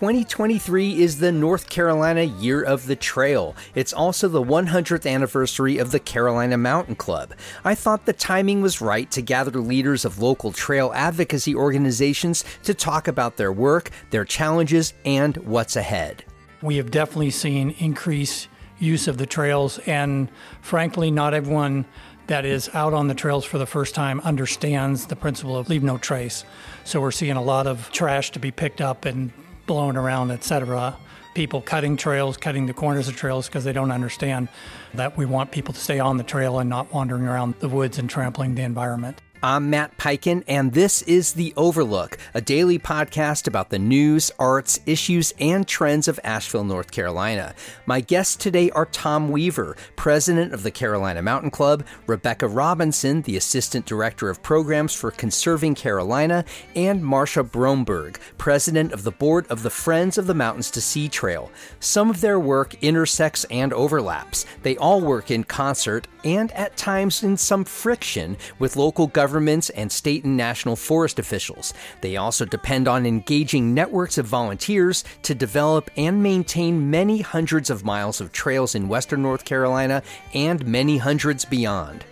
2023 is the North Carolina Year of the Trail. It's also the 100th anniversary of the Carolina Mountain Club. I thought the timing was right to gather leaders of local trail advocacy organizations to talk about their work, their challenges, and what's ahead. We have definitely seen increased use of the trails, and frankly, not everyone that is out on the trails for the first time understands the principle of leave no trace. So we're seeing a lot of trash to be picked up and blown around, etc. People cutting trails, cutting the corners of trails because they don't understand that we want people to stay on the trail and not wandering around the woods and trampling the environment. I'm Matt Peiken, and this is The Overlook, a daily podcast about the news, arts, issues, and trends of Asheville, North Carolina. My guests today are Tom Weaver, president of the Carolina Mountain Club, Rebekah Robinson, the assistant director of programs for Conserving Carolina, and Marcia Bromberg, president of the board of the Friends of the Mountains to Sea Trail. Some of their work intersects and overlaps. They all work in concert and at times in some friction with local governments and state and national forest officials. They also depend on engaging networks of volunteers to develop and maintain many hundreds of miles of trails in western North Carolina and many hundreds beyond.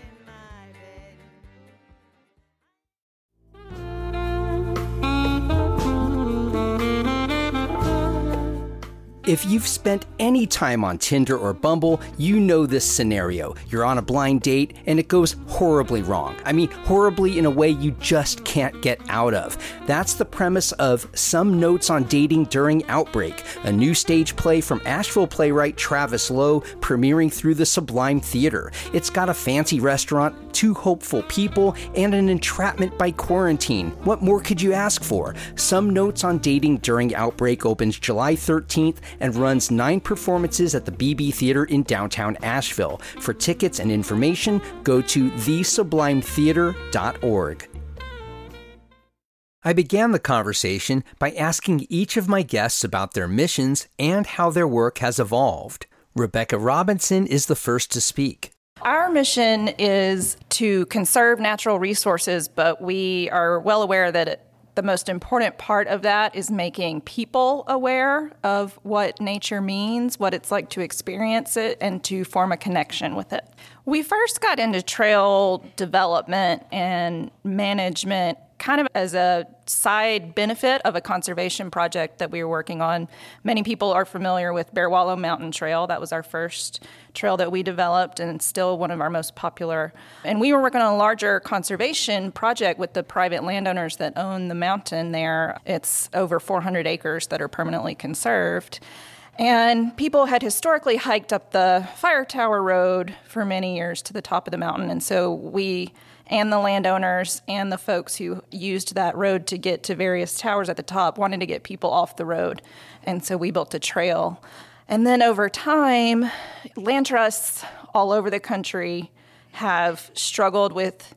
If you've spent any time on Tinder or Bumble, you know this scenario. You're on a blind date and it goes horribly wrong. I mean, horribly in a way you just can't get out of. That's the premise of Some Notes on Dating During Outbreak, a new stage play from Asheville playwright Travis Lowe, premiering through the Sublime Theater. It's got a fancy restaurant, two hopeful people, and an entrapment by quarantine. What more could you ask for? Some Notes on Dating During Outbreak opens July 13th and runs nine performances at the BeBe Theater in downtown Asheville. For tickets and information, go to thesublimetheater.org. I began the conversation by asking each of my guests about their missions and how their work has evolved. Rebekah Robinson is the first to speak. Our mission is to conserve natural resources, but we are well aware that the most important part of that is making people aware of what nature means, what it's like to experience it, and to form a connection with it. We first got into trail development and management kind of as a side benefit of a conservation project that we were working on. Many people are familiar with Bear Wallow Mountain Trail. That was our first trail that we developed and it's still one of our most popular. And we were working on a larger conservation project with the private landowners that own the mountain there. It's over 400 acres that are permanently conserved. And people had historically hiked up the Fire Tower Road for many years to the top of the mountain. And so we and the landowners and the folks who used that road to get to various towers at the top wanted to get people off the road. And so we built a trail. And then over time, land trusts all over the country have struggled with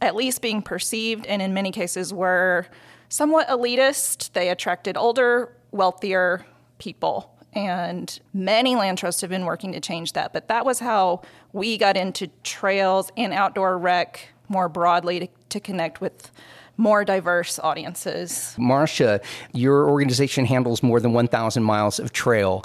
at least being perceived, and in many cases were somewhat elitist. They attracted older, wealthier people. And many land trusts have been working to change that. But that was how we got into trails and outdoor rec more broadly to, to connect with more diverse audiences. Marcia, your organization handles more than 1,000 miles of trail.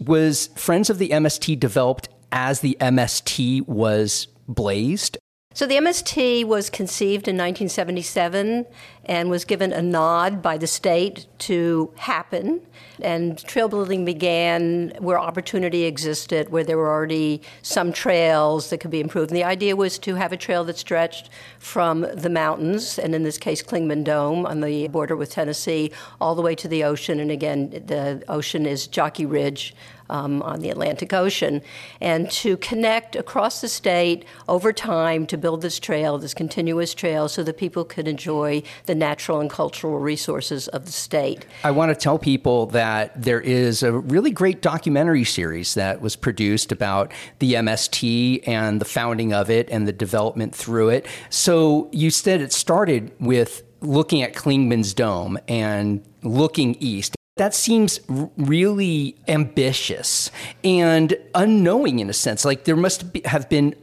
Was Friends of the MST developed as the MST was blazed? So the MST was conceived in 1977 and was given a nod by the state to happen. And trail building began where opportunity existed, where there were already some trails that could be improved. And the idea was to have a trail that stretched from the mountains, and in this case, Clingman Dome on the border with Tennessee, all the way to the ocean. And again, the ocean is Jockey Ridge um, on the Atlantic Ocean, and to connect across the state over time to build this trail, this continuous trail, so that people could enjoy the natural and cultural resources of the state. I want to tell people that there is a really great documentary series that was produced about the MST and the founding of it and the development through it. So you said it started with looking at Clingmans Dome and looking east. That seems really ambitious and unknowing in a sense. Like there must be, have been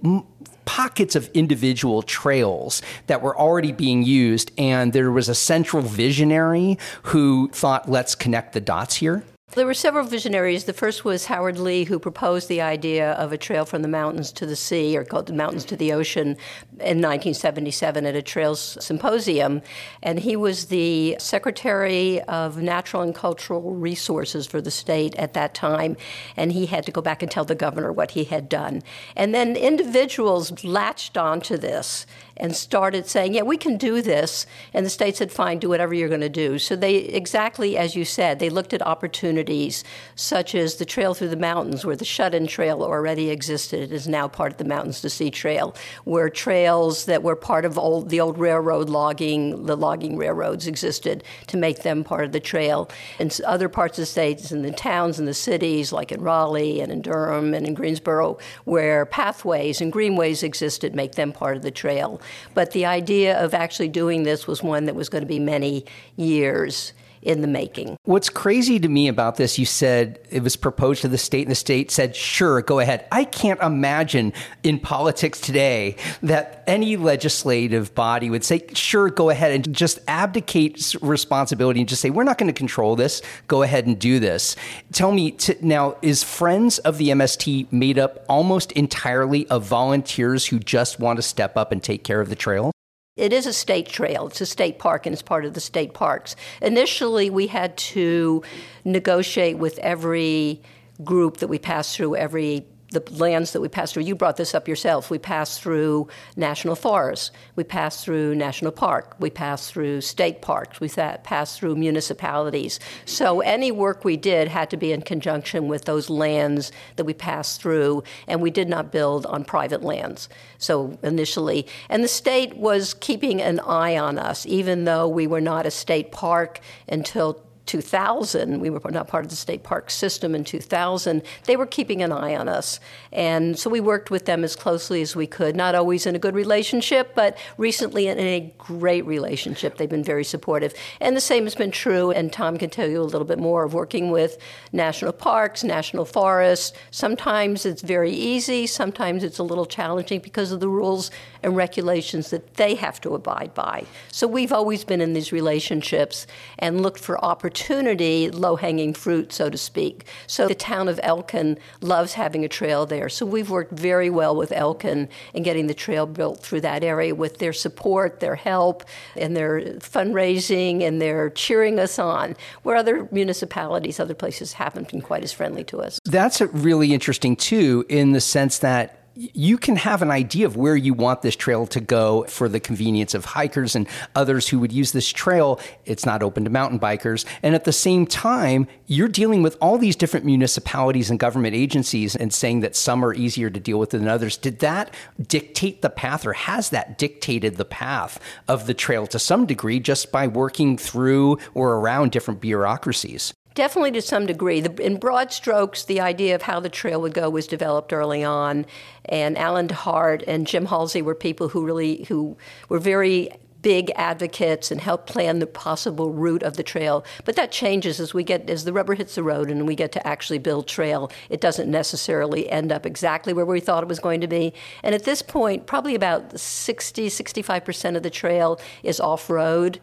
pockets of individual trails that were already being used, and there was a central visionary who thought, let's connect the dots here? There were several visionaries. The first was Howard Lee, who proposed the idea of a trail from the mountains to the sea, or called the mountains to the ocean, in 1977 at a trails symposium. And he was the Secretary of Natural and Cultural Resources for the state at that time. And he had to go back and tell the governor what he had done. And then individuals latched onto this and started saying, yeah, we can do this. And the state said, fine, do whatever you're going to do. So they, exactly as you said, they looked at opportunities such as the trail through the mountains, where the shut in trail already existed. It is now part of the Mountains to Sea Trail, where trails that were part of old, the old railroad logging, the logging railroads existed to make them part of the trail. And other parts of the states, in the towns and the cities, like in Raleigh and in Durham and in Greensboro, where pathways and greenways existed, make them part of the trail. But the idea of actually doing this was one that was going to be many years in the making. What's crazy to me about this, you said it was proposed to the state, and the state said, sure, go ahead. I can't imagine in politics today that any legislative body would say, sure, go ahead and just abdicate responsibility and just say, we're not going to control this. Go ahead and do this. Tell me t- now, is Friends of the MST made up almost entirely of volunteers who just want to step up and take care of the trail? It is a state trail. It's a state park and it's part of the state parks. Initially, we had to negotiate with every group that we passed through, every the lands that we pass through. You brought this up yourself. We pass through national forests. We pass through national park. We pass through state parks. We pass through municipalities. So any work we did had to be in conjunction with those lands that we passed through, and we did not build on private lands. So initially, and the state was keeping an eye on us, even though we were not a state park until 2000, we were not part of the state park system in 2000, they were keeping an eye on us. And so we worked with them as closely as we could, not always in a good relationship, but recently in a great relationship. They've been very supportive. And the same has been true, and Tom can tell you a little bit more of working with national parks, national forests. Sometimes it's very easy, sometimes it's a little challenging because of the rules and regulations that they have to abide by. So we've always been in these relationships and looked for opportunity, low hanging fruit, so to speak. So the town of Elkin loves having a trail there. So we've worked very well with Elkin in getting the trail built through that area with their support, their help, and their fundraising and their cheering us on, where other municipalities, other places haven't been quite as friendly to us. That's really interesting, too, in the sense that you can have an idea of where you want this trail to go for the convenience of hikers and others who would use this trail. It's not open to mountain bikers. And at the same time, you're dealing with all these different municipalities and government agencies and saying that some are easier to deal with than others. Did that dictate the path or has that dictated the path of the trail to some degree just by working through or around different bureaucracies? Definitely to some degree. The, in broad strokes, the idea of how the trail would go was developed early on, and Allen de Hart and Jim Halsey were people who really who were very big advocates and helped plan the possible route of the trail. But that changes as we get as the rubber hits the road and we get to actually build trail. It doesn't necessarily end up exactly where we thought it was going to be. And at this point, probably about 60, 65% of the trail is off-road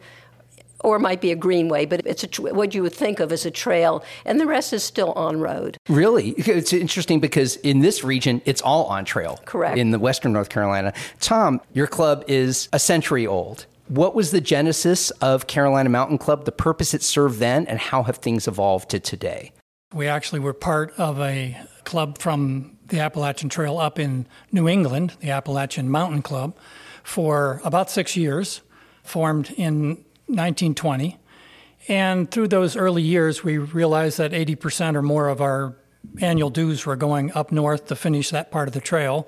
or it might be a greenway, but it's a, what you would think of as a trail, and the rest is still on road. Really? It's interesting because in this region, it's all on trail. Correct. In the western North Carolina. Tom, your club is a century old. What was the genesis of Carolina Mountain Club, the purpose it served then, and how have things evolved to today? We actually were part of a club from the Appalachian Trail up in New England, the Appalachian Mountain Club, for about six years, formed in 1920. And through those early years, we realized that 80% or more of our annual dues were going up north to finish that part of the trail.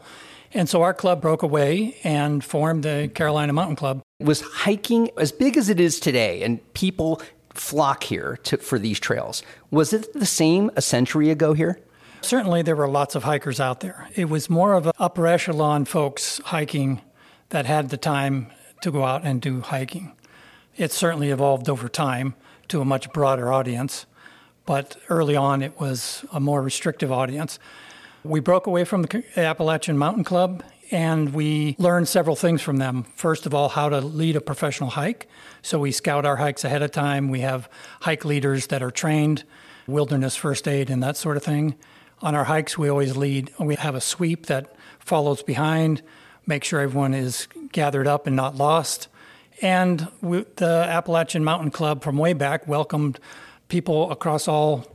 And so our club broke away and formed the Carolina Mountain Club. Was hiking as big as it is today, and people flock here to, for these trails? Was it the same a century ago here? Certainly, there were lots of hikers out there. It was more of upper echelon folks hiking that had the time to go out and do hiking. It certainly evolved over time to a much broader audience, but early on it was a more restrictive audience. We broke away from the Appalachian Mountain Club and we learned several things from them. First of all, how to lead a professional hike. So we scout our hikes ahead of time. We have hike leaders that are trained, wilderness first aid, and that sort of thing. On our hikes, we always lead, we have a sweep that follows behind, make sure everyone is gathered up and not lost. And we, the Appalachian Mountain Club from way back welcomed people across all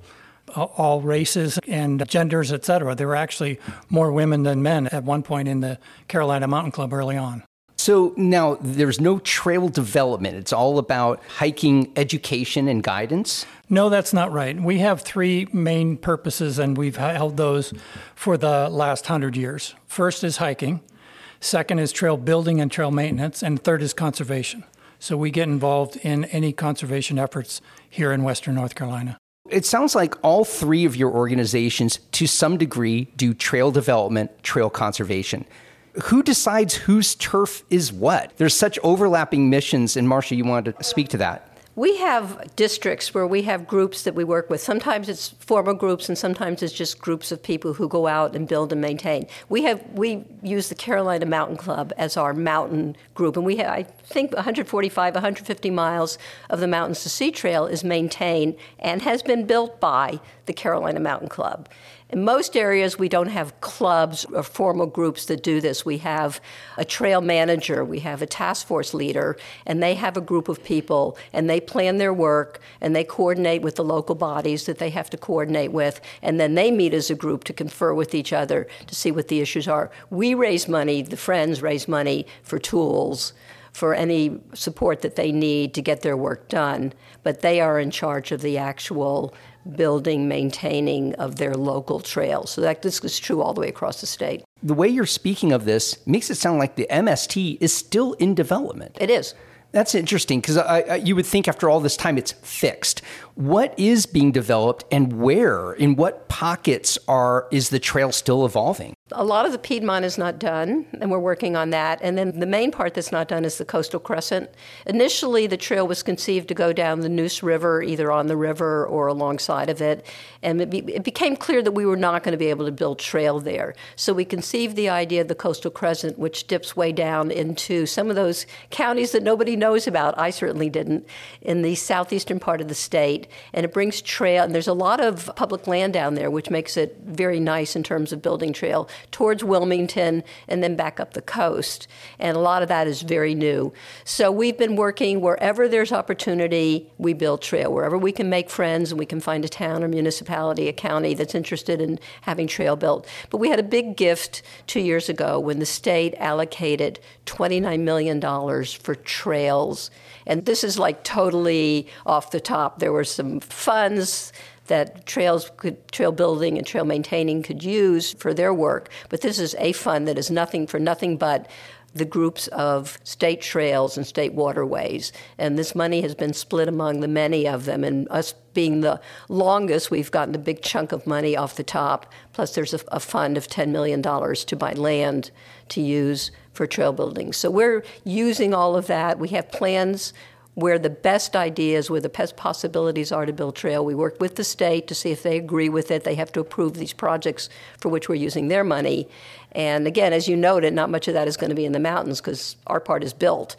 all races and genders, et cetera. There were actually more women than men at one point in the Carolina Mountain Club early on. So now there's no trail development. It's all about hiking education and guidance. No, that's not right. We have three main purposes, and we've held those for the last hundred years. First is hiking, second is trail building and trail maintenance, and third is conservation. So we get involved in any conservation efforts here in Western North Carolina. It sounds like all three of your organizations, to some degree, do trail development, trail conservation. Who decides whose turf is what? There's such overlapping missions, and Marcia, you wanted to speak to that. We have districts where we have groups that we work with. Sometimes it's formal groups, and sometimes it's just groups of people who go out and build and maintain. We have we use the Carolina Mountain Club as our mountain group, and we have I think 145, 150 miles of the Mountains to Sea Trail is maintained and has been built by the Carolina Mountain Club. In most areas, we don't have clubs or formal groups that do this. We have a trail manager, we have a task force leader, and they have a group of people, and they plan their work, and they coordinate with the local bodies that they have to coordinate with, and then they meet as a group to confer with each other to see what the issues are. We raise money, the friends raise money for tools for any support that they need to get their work done, but they are in charge of the actual building, maintaining of their local trails. So that this is true all the way across the state. The way you're speaking of this makes it sound like the MST is still in development. It is. That's interesting because you would think after all this time it's fixed. What is being developed and where? In what pockets are is the trail still evolving? A lot of the Piedmont is not done, and we're working on that. And then the main part that's not done is the coastal crescent. Initially, the trail was conceived to go down the Neuse River, either on the river or alongside of it. And it, be, it became clear that we were not going to be able to build trail there. So we conceived the idea of the coastal crescent, which dips way down into some of those counties that nobody knows about. I certainly didn't, in the southeastern part of the state. And it brings trail, and there's a lot of public land down there, which makes it very nice in terms of building trail towards Wilmington and then back up the coast. And a lot of that is very new. So we've been working wherever there's opportunity, we build trail. Wherever we can make friends and we can find a town or municipality, a county that's interested in having trail built. But we had a big gift two years ago when the state allocated $29 million for trails. And this is like totally off the top. There were some funds that trails could, trail building and trail maintaining could use for their work. But this is a fund that is nothing for nothing but the groups of state trails and state waterways. And this money has been split among the many of them. And us being the longest, we've gotten a big chunk of money off the top. Plus, there's a, a fund of $10 million to buy land to use for trail building. So we're using all of that. We have plans where the best ideas, where the best possibilities are to build trail. We work with the state to see if they agree with it. They have to approve these projects for which we're using their money. And again, as you noted, not much of that is going to be in the mountains because our part is built.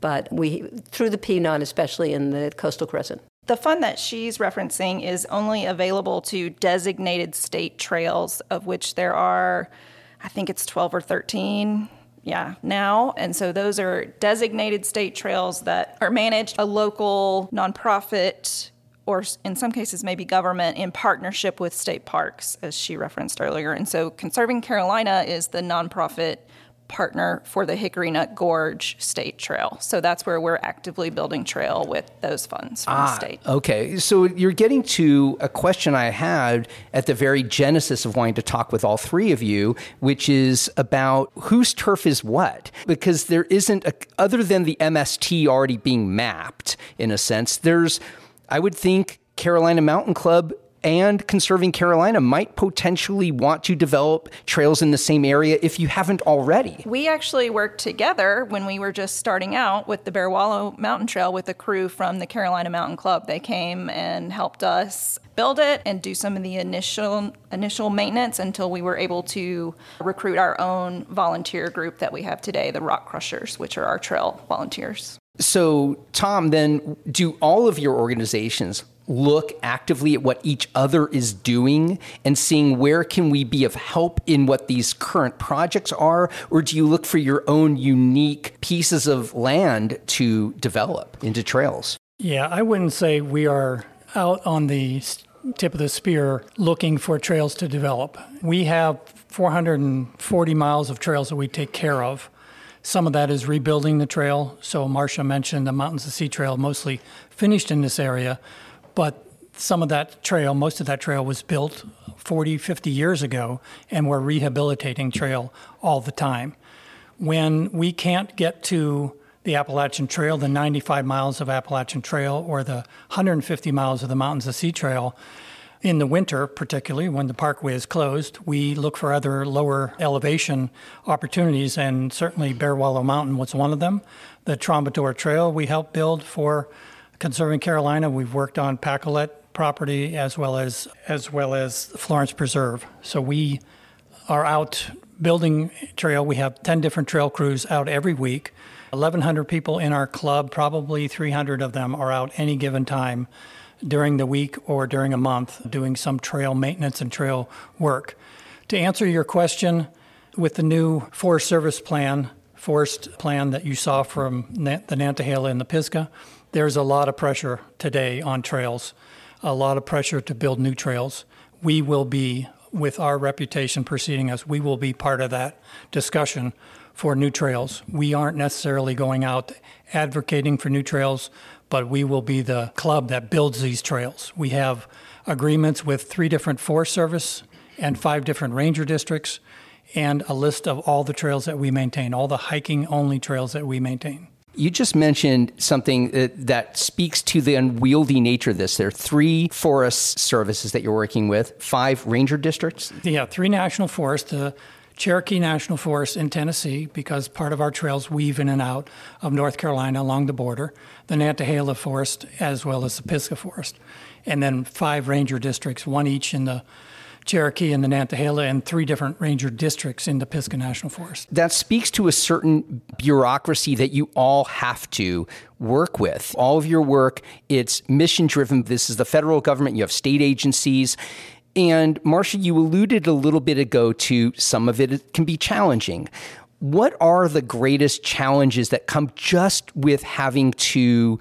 But we, through the Piedmont, especially in the coastal crescent. The fund that she's referencing is only available to designated state trails, of which there are, I think it's 12 or 13 yeah, now. And so those are designated state trails that are managed a local nonprofit or in some cases maybe government in partnership with state parks as she referenced earlier. And so Conserving Carolina is the nonprofit partner for the Hickory Nut Gorge State Trail. So that's where we're actively building trail with those funds from ah, the state. Okay. So you're getting to a question I had at the very genesis of wanting to talk with all three of you, which is about whose turf is what. Because there isn't, a, other than the MST already being mapped in a sense, there's, I would think, Carolina Mountain Club and Conserving Carolina might potentially want to develop trails in the same area if you haven't already. We actually worked together when we were just starting out with the Bear Wallow Mountain Trail with a crew from the Carolina Mountain Club. They came and helped us build it and do some of the initial initial maintenance until we were able to recruit our own volunteer group that we have today, the Rock Crushers, which are our trail volunteers. So, Tom, then do all of your organizations look actively at what each other is doing and seeing where can we be of help in what these current projects are or do you look for your own unique pieces of land to develop into trails? Yeah i wouldn't say we are out on the tip of the spear looking for trails to develop. We have 440 miles of trails that we take care of. Some of that is rebuilding the trail. So marcia mentioned the mountains to sea trail mostly finished in this area but some of that trail, most of that trail was built 40, 50 years ago, and we're rehabilitating trail all the time. When we can't get to the Appalachian Trail, the 95 miles of Appalachian Trail, or the 150 miles of the Mountains of Sea Trail, in the winter, particularly when the parkway is closed, we look for other lower elevation opportunities, and certainly Bear Wallow Mountain was one of them. The Trombatore Trail we helped build for Conserving Carolina, we've worked on Pacolet property as well as as well as Florence Preserve. So we are out building trail. We have 10 different trail crews out every week. 1,100 people in our club, probably 300 of them are out any given time during the week or during a month doing some trail maintenance and trail work. To answer your question, with the new Forest Service plan, forest plan that you saw from the Nantahala and the Pisgah, there's a lot of pressure today on trails, a lot of pressure to build new trails. We will be, with our reputation preceding us, we will be part of that discussion for new trails. We aren't necessarily going out advocating for new trails, but we will be the club that builds these trails. We have agreements with three different Forest Service and five different ranger districts, and a list of all the trails that we maintain, all the hiking only trails that we maintain. You just mentioned something that, that, speaks to the unwieldy nature of this. There are three forest services that you're working with, five ranger districts? Yeah, three national forests. The Cherokee National Forest in Tennessee, because part of our trails weave in and out of North Carolina along the border, the Nantahala Forest, as well as the Pisgah Forest. And then five ranger districts, one each in the Cherokee and the Nantahala and three different ranger districts in the Pisgah National Forest. That speaks to a certain bureaucracy that you all have to work with. All of your work, it's mission driven. This is the federal government, you have state agencies. And Marcia, you alluded a little bit ago to some of it can be challenging. What are the greatest challenges that come just with having to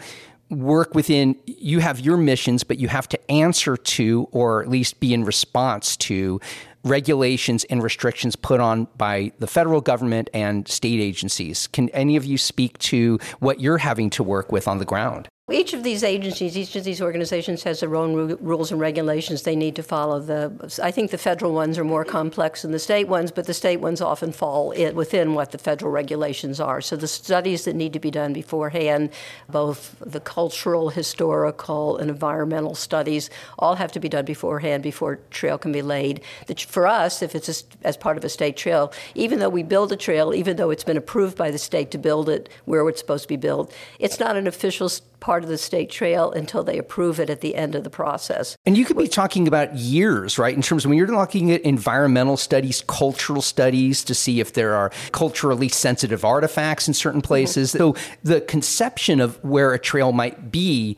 work within you have your missions but you have to answer to or at least be in response to regulations and restrictions put on by the federal government and state agencies. Can any of you speak to what you're having to work with on the ground each of these agencies, each of these organizations has their own ru- rules and regulations they need to follow. The, I think the federal ones are more complex than the state ones, but the state ones often fall in, within what the federal regulations are. So the studies that need to be done beforehand, both the cultural, historical, and environmental studies, all have to be done beforehand before trail can be laid. The, for us, if it's a, as part of a state trail, even though we build a trail, even though it's been approved by the state to build it where it's supposed to be built, it's not an official part of the state trail until they approve it at the end of the process. And you could be talking about years, right? In terms of when you're looking at environmental studies, cultural studies to see if there are culturally sensitive artifacts in certain places. Mm-hmm. So the conception of where a trail might be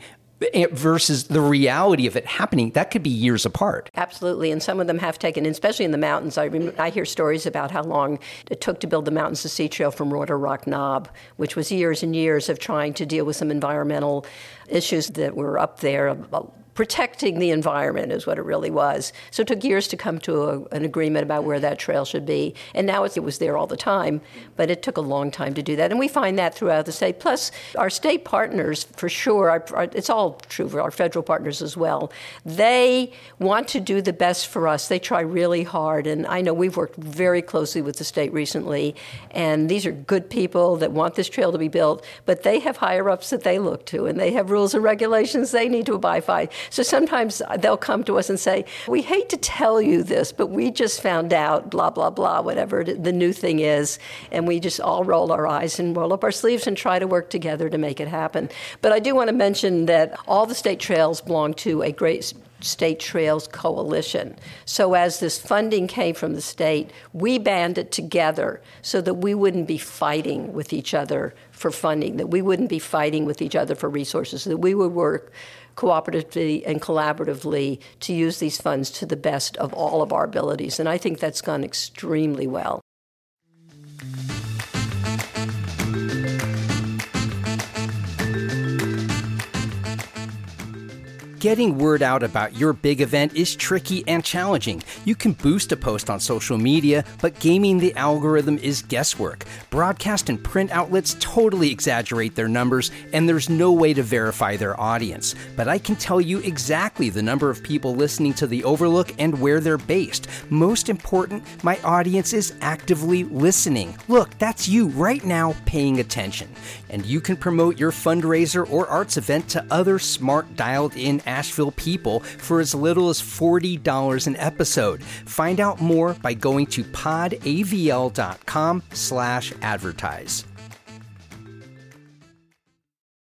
Eh, versus the reality of it happening, that could be years apart. Absolutely, and some of them have taken, especially in the mountains. I, I hear stories about how long it took to build the Mountains to Sea Trail from Rorter Rock Knob, which was years and years of trying to deal with some environmental issues that were up there protecting the environment is what it really was. So it took years to come to a, an agreement about where that trail should be. And now it was there all the time, but it took a long time to do that. And we find that throughout the state. Plus, our state partners, for sure, it's all true for our federal partners as well, they want to do the best for us. They try really hard. And I know we've worked very closely with the state recently, and these are good people that want this trail to be built, but they have higher ups that they look to, and they have rules and regulations they need to abide by. So sometimes they'll come to us and say, We hate to tell you this, but we just found out, blah, blah, blah, whatever the new thing is. And we just all roll our eyes and roll up our sleeves and try to work together to make it happen. But I do want to mention that all the state trails belong to a great State Trails Coalition. So, as this funding came from the state, we banded together so that we wouldn't be fighting with each other for funding, that we wouldn't be fighting with each other for resources, that we would work cooperatively and collaboratively to use these funds to the best of all of our abilities. And I think that's gone extremely well. Getting word out about your big event is tricky and challenging. You can boost a post on social media, but gaming the algorithm is guesswork. Broadcast and print outlets totally exaggerate their numbers, and there's no way to verify their audience. But I can tell you exactly the number of people listening to The Overlook and where they're based. Most important, my audience is actively listening. Look, that's you right now paying attention. And you can promote your fundraiser or arts event to other smart, dialed in Asheville people for as little as $40 an episode. Find out more by going to podavl.com slash advertise.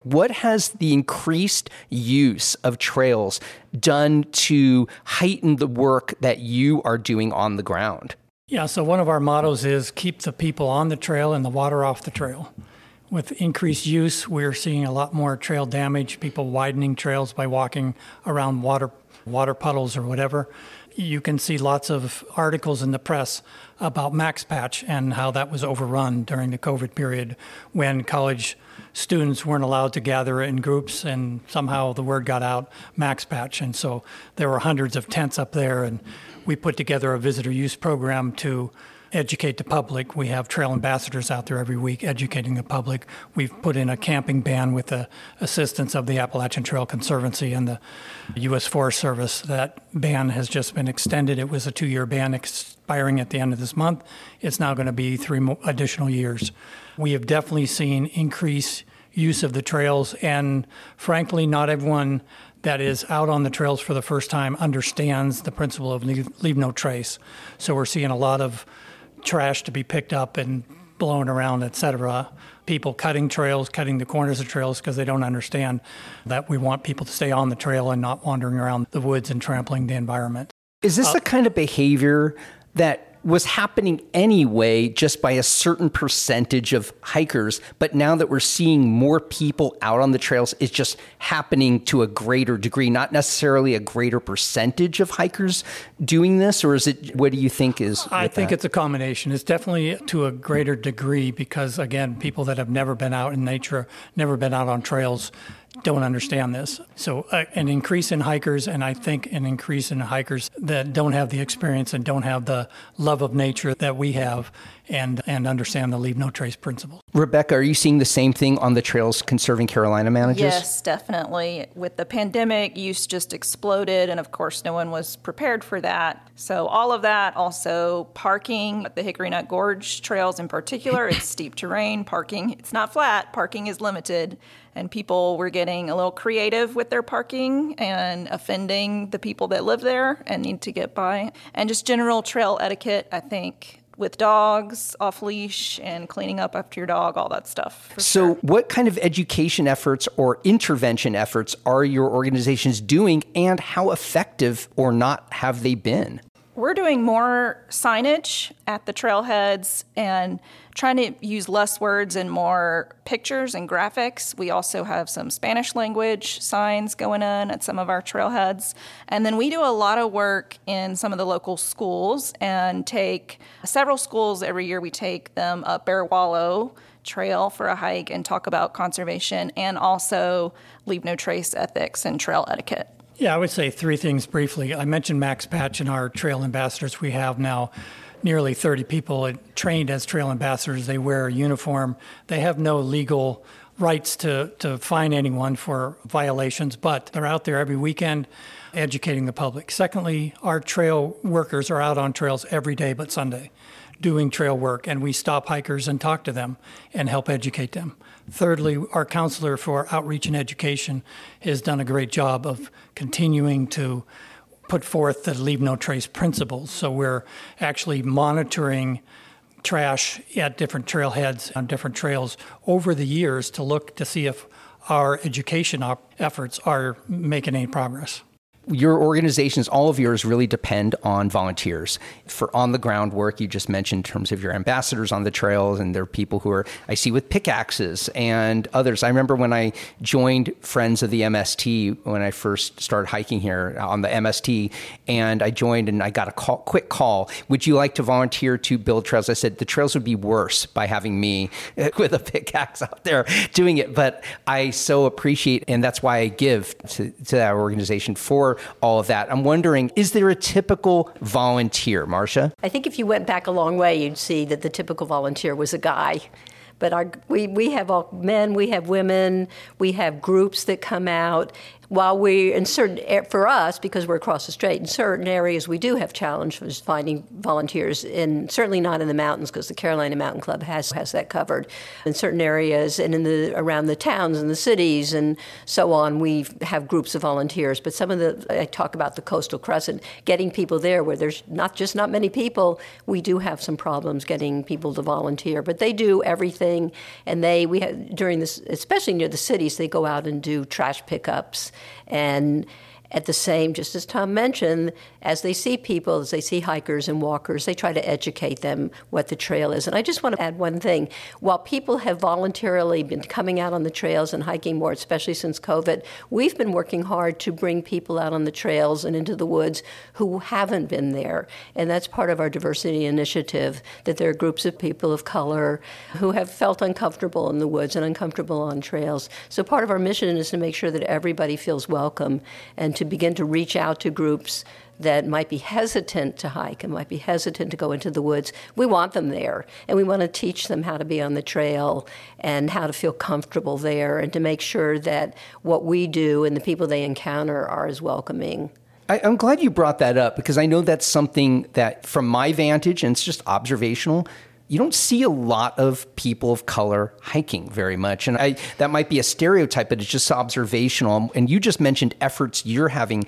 What has the increased use of trails done to heighten the work that you are doing on the ground? Yeah, so one of our mottos is keep the people on the trail and the water off the trail. With increased use, we're seeing a lot more trail damage, people widening trails by walking around water water puddles or whatever. You can see lots of articles in the press about Max Patch and how that was overrun during the COVID period when college students weren't allowed to gather in groups and somehow the word got out Max Patch and so there were hundreds of tents up there and we put together a visitor use program to educate the public. We have trail ambassadors out there every week educating the public. We've put in a camping ban with the assistance of the Appalachian Trail Conservancy and the U.S. Forest Service. That ban has just been extended. It was a two year ban expiring at the end of this month. It's now going to be three additional years. We have definitely seen increased use of the trails, and frankly, not everyone that is out on the trails for the first time understands the principle of leave, leave no trace. So we're seeing a lot of trash to be picked up and blown around, etc. People cutting trails, cutting the corners of trails because they don't understand that we want people to stay on the trail and not wandering around the woods and trampling the environment. Is this uh, the kind of behavior that was happening anyway just by a certain percentage of hikers. But now that we're seeing more people out on the trails, it's just happening to a greater degree, not necessarily a greater percentage of hikers doing this. Or is it, what do you think is? I think that? it's a combination. It's definitely to a greater degree because, again, people that have never been out in nature, never been out on trails, don't understand this. So, uh, an increase in hikers, and I think an increase in hikers that don't have the experience and don't have the love of nature that we have and, and understand the leave no trace principle. Rebekah, are you seeing the same thing on the Trails Conserving Carolina managers? Yes, definitely. With the pandemic, use just exploded, and of course, no one was prepared for that. So, all of that, also parking, at the Hickory Nut Gorge trails in particular, it's steep terrain, parking, it's not flat, parking is limited and people were getting a little creative with their parking and offending the people that live there and need to get by. And just general trail etiquette, I think, with dogs off leash and cleaning up after your dog, all that stuff. So, sure. what kind of education efforts or intervention efforts are your organizations doing, and how effective or not have they been? We're doing more signage at the trailheads and trying to use less words and more pictures and graphics. We also have some Spanish language signs going on at some of our trailheads. And then we do a lot of work in some of the local schools and take several schools every year. We take them up Bear Wallow Trail for a hike and talk about conservation and also leave no trace ethics and trail etiquette. Yeah, I would say three things briefly. I mentioned Max Patch and our trail ambassadors. We have now nearly 30 people trained as trail ambassadors. They wear a uniform. They have no legal rights to, to fine anyone for violations, but they're out there every weekend educating the public. Secondly, our trail workers are out on trails every day but Sunday doing trail work, and we stop hikers and talk to them and help educate them. Thirdly, our counselor for outreach and education has done a great job of continuing to put forth the leave no trace principles. So we're actually monitoring trash at different trailheads on different trails over the years to look to see if our education op- efforts are making any progress your organizations, all of yours, really depend on volunteers for on the ground work. You just mentioned in terms of your ambassadors on the trails, and there are people who are I see with pickaxes and others. I remember when I joined Friends of the MST when I first started hiking here on the MST, and I joined and I got a call, quick call. Would you like to volunteer to build trails? I said the trails would be worse by having me with a pickaxe out there doing it, but I so appreciate, and that's why I give to, to that organization for all of that. I'm wondering, is there a typical volunteer, Marcia? I think if you went back a long way, you'd see that the typical volunteer was a guy but our, we, we have all men, we have women, we have groups that come out, while we in certain eh, for us because we're across the strait in certain areas we do have challenges finding volunteers and certainly not in the mountains because the Carolina Mountain Club has has that covered. In certain areas and in the around the towns and the cities and so on we have groups of volunteers. But some of the I talk about the coastal crescent getting people there where there's not just not many people we do have some problems getting people to volunteer. But they do everything and they we have during this especially near the cities they go out and do trash pickups and at the same, just as Tom mentioned, as they see people, as they see hikers and walkers, they try to educate them what the trail is. And I just want to add one thing. While people have voluntarily been coming out on the trails and hiking more, especially since COVID, we've been working hard to bring people out on the trails and into the woods who haven't been there. And that's part of our diversity initiative, that there are groups of people of color who have felt uncomfortable in the woods and uncomfortable on trails. So part of our mission is to make sure that everybody feels welcome and to begin to reach out to groups that might be hesitant to hike and might be hesitant to go into the woods. We want them there, and we want to teach them how to be on the trail and how to feel comfortable there, and to make sure that what we do and the people they encounter are as welcoming. I, am glad you brought that up because I know that's something that, from my vantage, and it's just observational, you don't see a lot of people of color hiking very much. And I, that might be a stereotype, but it's just observational. And you just mentioned efforts you're having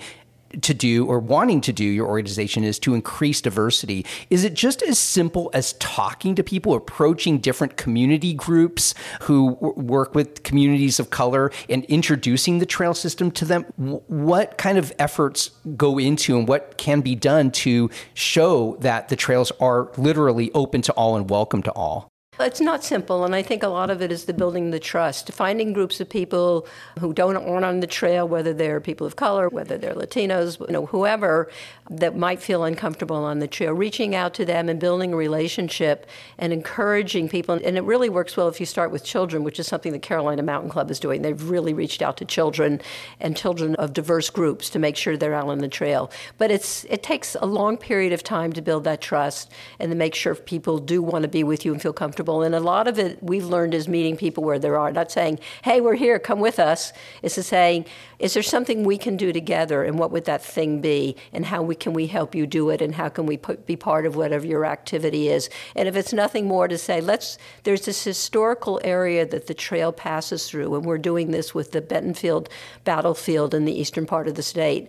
to do or wanting to do your organization is to increase diversity. Is it just as simple as talking to people approaching different community groups who work with communities of color and introducing the trail system to them? What kind of efforts go into and what can be done to show that the trails are literally open to all and welcome to all it's not simple, and I think a lot of it is the building the trust, finding groups of people who don't aren't on the trail, whether they're people of color, whether they're Latinos, you know, whoever that might feel uncomfortable on the trail, reaching out to them and building a relationship and encouraging people. And it really works well if you start with children, which is something the Carolina Mountain Club is doing. They've really reached out to children and children of diverse groups to make sure they're out on the trail. But it's it takes a long period of time to build that trust and to make sure people do want to be with you and feel comfortable. And a lot of it we've learned is meeting people where they are, not saying, "Hey, we're here, come with us." It's to saying, "Is there something we can do together, and what would that thing be, and how we can we help you do it and how can we put, be part of whatever your activity is and if it's nothing more to say let's there's this historical area that the trail passes through and we're doing this with the Bentonville battlefield in the eastern part of the state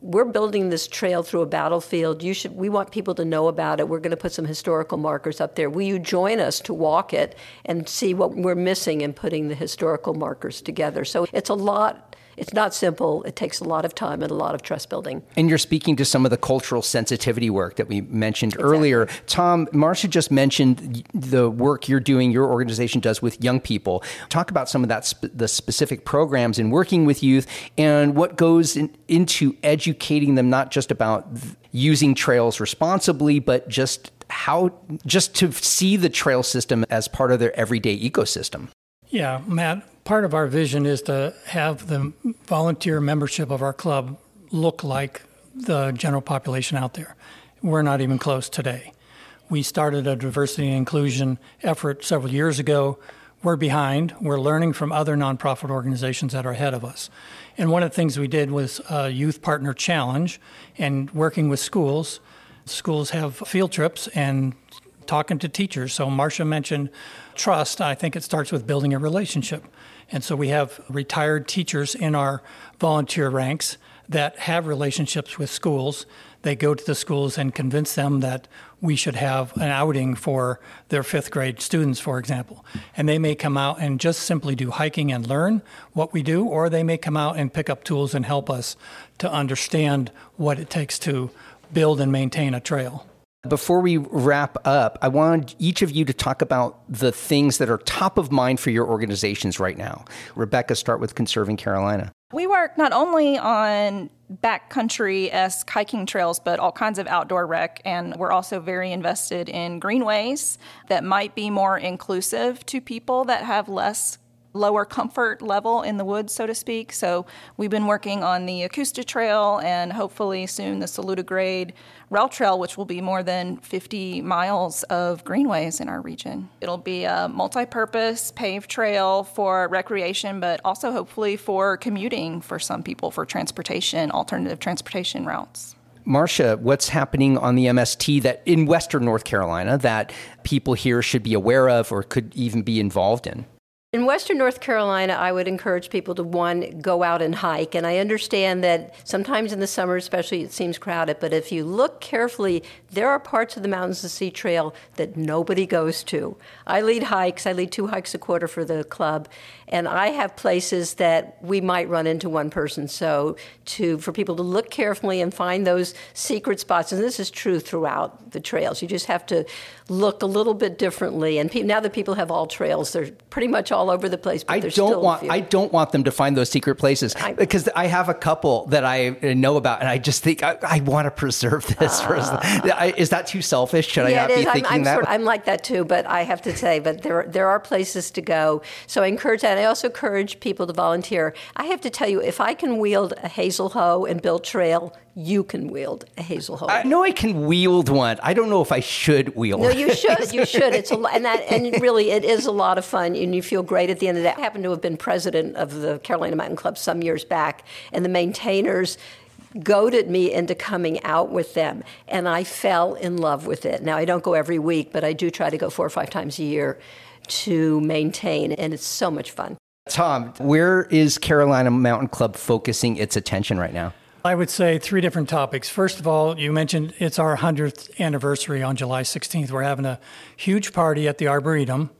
we're building this trail through a battlefield. You should. We want people to know about it. We're going to put some historical markers up there. Will you join us to walk it and see what we're missing in putting the historical markers together? So it's a lot it's not simple. It takes a lot of time and a lot of trust building. And you're speaking to some of the cultural sensitivity work that we mentioned exactly. earlier. Tom, Marcia just mentioned the work you're doing, your organization does with young people. Talk about some of that, sp- the specific programs in working with youth and what goes in, into educating them, not just about using trails responsibly, but just how just to see the trail system as part of their everyday ecosystem. Yeah, Matt, part of our vision is to have the volunteer membership of our club look like the general population out there. We're not even close today. We started a diversity and inclusion effort several years ago. We're behind. We're learning from other nonprofit organizations that are ahead of us. And one of the things we did was a youth partner challenge and working with schools. Schools have field trips and talking to teachers. So Marcia mentioned trust. I think it starts with building a relationship. And so we have retired teachers in our volunteer ranks that have relationships with schools. They go to the schools and convince them that we should have an outing for their fifth grade students, for example. And they may come out and just simply do hiking and learn what we do, or they may come out and pick up tools and help us to understand what it takes to build and maintain a trail. Before we wrap up, I want each of you to talk about the things that are top of mind for your organizations right now. Rebekah, start with Conserving Carolina. We work not only on backcountry esque hiking trails, but all kinds of outdoor rec. And we're also very invested in greenways that might be more inclusive to people that have less lower comfort level in the woods, so to speak. So we've been working on the Ecusta Trail and hopefully soon the Saluda Grade Rail Trail, which will be more than 50 miles of greenways in our region. It'll be a multi purpose paved trail for recreation, but also hopefully for commuting for some people for transportation, alternative transportation routes. Marcia, what's happening on the MST that in Western North Carolina that people here should be aware of or could even be involved in? In Western North Carolina, I would encourage people to one, go out and hike. And I understand that sometimes in the summer, especially, it seems crowded. But if you look carefully, there are parts of the Mountains to Sea Trail that nobody goes to. I lead hikes, I lead two hikes a quarter for the club. And I have places that we might run into one person. So to for people to look carefully and find those secret spots, and this is true throughout the trails. You just have to look a little bit differently. And pe- now that people have AllTrails, they're pretty much all over the place. But I there's don't still a want few. I don't want them to find those secret places I- because I have a couple that I know about, and I just think I, I want to preserve this. I- is that too selfish? Should I Ah. yeah, not be is. I'm, thinking I'm, that? sort of- I'm like that too, but I have to say, but there there are places to go. So I encourage that. I also encourage people to volunteer. I have to tell you, if I can wield a hazel hoe and build trail, you can wield a hazel hoe. I know I can wield one. I don't know if I should wield. One. No, you should. You should. It's a lot, and that and really it is a lot of fun, and you feel great at the end of that. I happen to have been president of the Carolina Mountain Club some years back, and the maintainers goaded me into coming out with them, and I fell in love with it. Now I don't go every week, but I do try to go four or five times a year to maintain, and it's so much fun. Tom, where is Carolina Mountain Club focusing its attention right now? I would say three different topics. First of all, you mentioned it's our 100th anniversary on July 16th. We're having a huge party at the Arboretum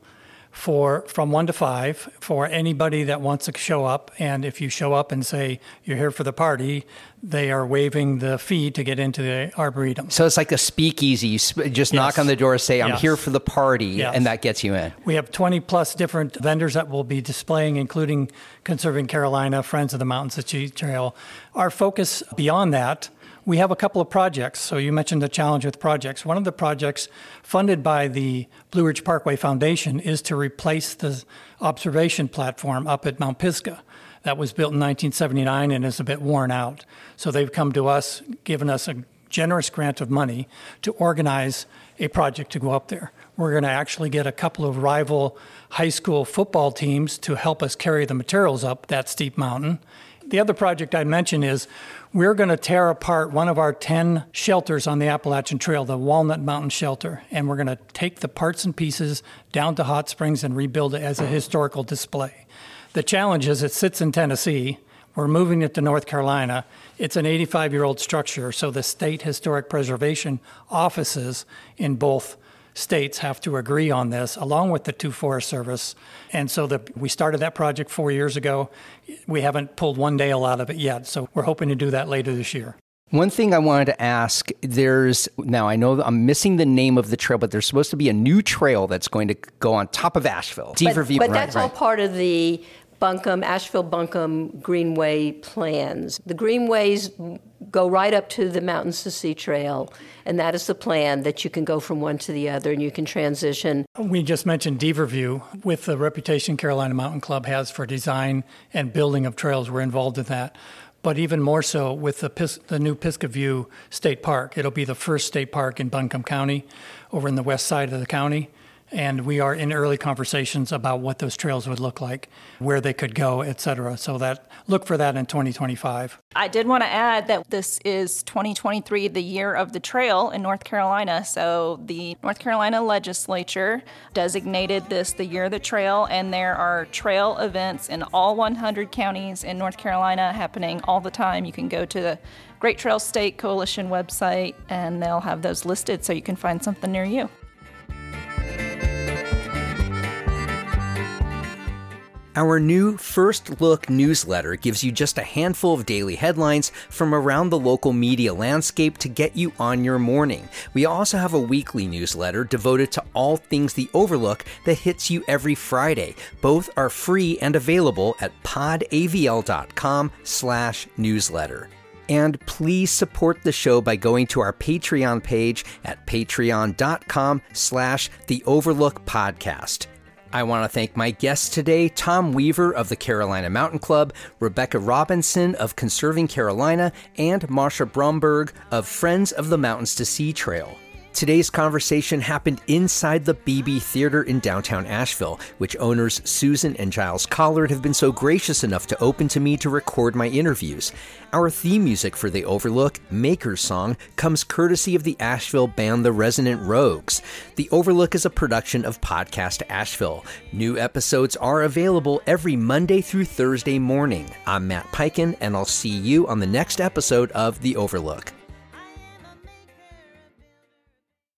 for from 1 to 5 for anybody that wants to show up and if you show up and say you're here for the party, they are waiving the fee to get into the Arboretum. So it's like a speakeasy. You sp- just knock on the door, say, "I'm Yes. here for the party," Yes. and that gets you in. We have 20 plus different vendors that will be displaying, including Conserving Carolina, Friends of the Mountains to Sea Trail. Our focus beyond that, we have a couple of projects. So you mentioned the challenge with projects. One of the projects funded by the Blue Ridge Parkway Foundation is to replace the observation platform up at Mount Pisgah. That was built in 1979 and is a bit worn out. So they've come to us, given us a generous grant of money to organize a project to go up there. We're going to actually get a couple of rival high school football teams to help us carry the materials up that steep mountain. The other project I mentioned is we're going to tear apart one of our 10 shelters on the Appalachian Trail, the Walnut Mountain Shelter, and we're going to take the parts and pieces down to Hot Springs and rebuild it as a historical display. The challenge is it sits in Tennessee. We're moving it to North Carolina. It's an 85 year old structure, so the state historic preservation offices in both states have to agree on this, along with the two Forest Service. And so the, we started that project four years ago. We haven't pulled one dale out of it yet, so we're hoping to do that later this year. One thing I wanted to ask there's now I know I'm missing the name of the trail, but there's supposed to be a new trail that's going to go on top of Asheville. But, Deaver but right, that's all part of the Buncombe, Asheville Buncombe Greenway plans. The greenways go right up to the Mountains to Sea Trail, and that is the plan that you can go from one to the other and you can transition. We just mentioned Deaver View. With the reputation Carolina Mountain Club has for design and building of trails, we're involved in that. But even more so with the, Pis- the new Pisgah View State Park. It'll be the first state park in Buncombe County over in the west side of the county. And we are in early conversations about what those trails would look like, where they could go, et cetera. So that look for that in 2025. I did want to add that this is 2023, the year of the trail in North Carolina. So the North Carolina legislature designated this the year of the trail, and there are trail events in all 100 counties in North Carolina happening all the time. You can go to the Great Trail State Coalition website, and they'll have those listed so you can find something near you. Our new First Look newsletter gives you just a handful of daily headlines from around the local media landscape to get you on your morning. We also have a weekly newsletter devoted to all things the Overlook that hits you every Friday. Both are free and available at podavl.com/newsletter. And please support the show by going to our Patreon page at patreon.com slash the Overlook Podcast. I want to thank my guests today Tom Weaver of the Carolina Mountain Club, Rebekah Robinson of Conserving Carolina, and Marcia Bromberg of Friends of the Mountains to Sea Trail. Today's conversation happened inside the BeBe Theater in downtown Asheville, which owners Susan and Giles Collard have been so gracious enough to open to me to record my interviews. Our theme music for The Overlook, Maker's Song, comes courtesy of the Asheville band The Resonant Rogues. The Overlook is a production of Podcast Asheville. New episodes are available every Monday through Thursday morning. I'm Matt Peiken, and I'll see you on the next episode of The Overlook.